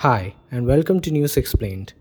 Hi, and welcome to News Explained.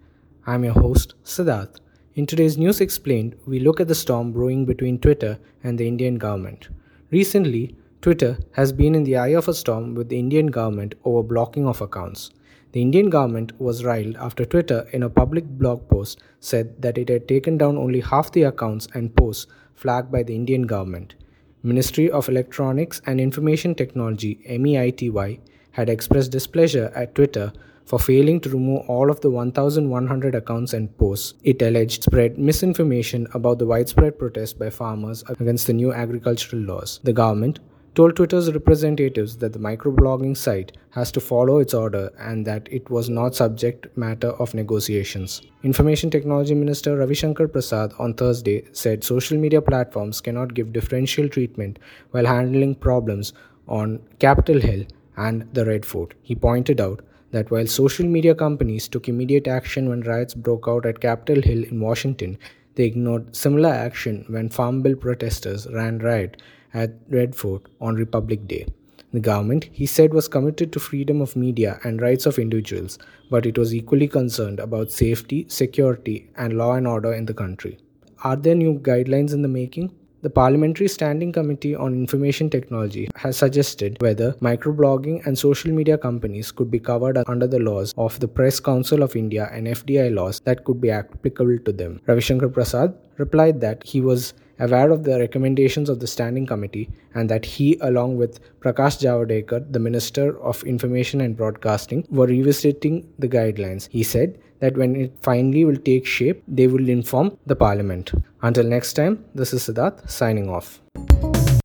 I'm your host, Siddharth. In today's News Explained, we look at the storm brewing between Twitter and the Indian government. Recently, Twitter has been in the eye of a storm with the Indian government over blocking of accounts. The Indian government was riled after Twitter, in a public blog post, said that it had taken down only half the accounts and posts flagged by the Indian government. Ministry of Electronics and Information Technology MEITY had expressed displeasure at Twitter for failing to remove all of the 1,100 accounts and posts it alleged spread misinformation about the widespread protest by farmers against the new agricultural laws. The government told Twitter's representatives that the microblogging site has to follow its order and that it was not subject matter of negotiations. Information Technology Minister Ravi Shankar Prasad on Thursday said social media platforms cannot give differential treatment while handling problems on Capitol Hill and the Red Fort. He pointed out that while social media companies took immediate action when riots broke out at Capitol Hill in Washington, they ignored similar action when Farm Bill protesters ran riot at Red Fort on Republic Day. The government, he said, was committed to freedom of media and rights of individuals, but it was equally concerned about safety, security, and law and order in the country. Are there new guidelines in the making? The Parliamentary Standing Committee on Information Technology has suggested whether microblogging and social media companies could be covered under the laws of the Press Council of India and FDI laws that could be applicable to them. Ravi Shankar Prasad replied that he was aware of the recommendations of the standing committee and that he, along with Prakash Javadekar, the Minister of Information and Broadcasting, were revisiting the guidelines. He said that when it finally will take shape, they will inform the parliament. Until next time, this is Siddharth signing off.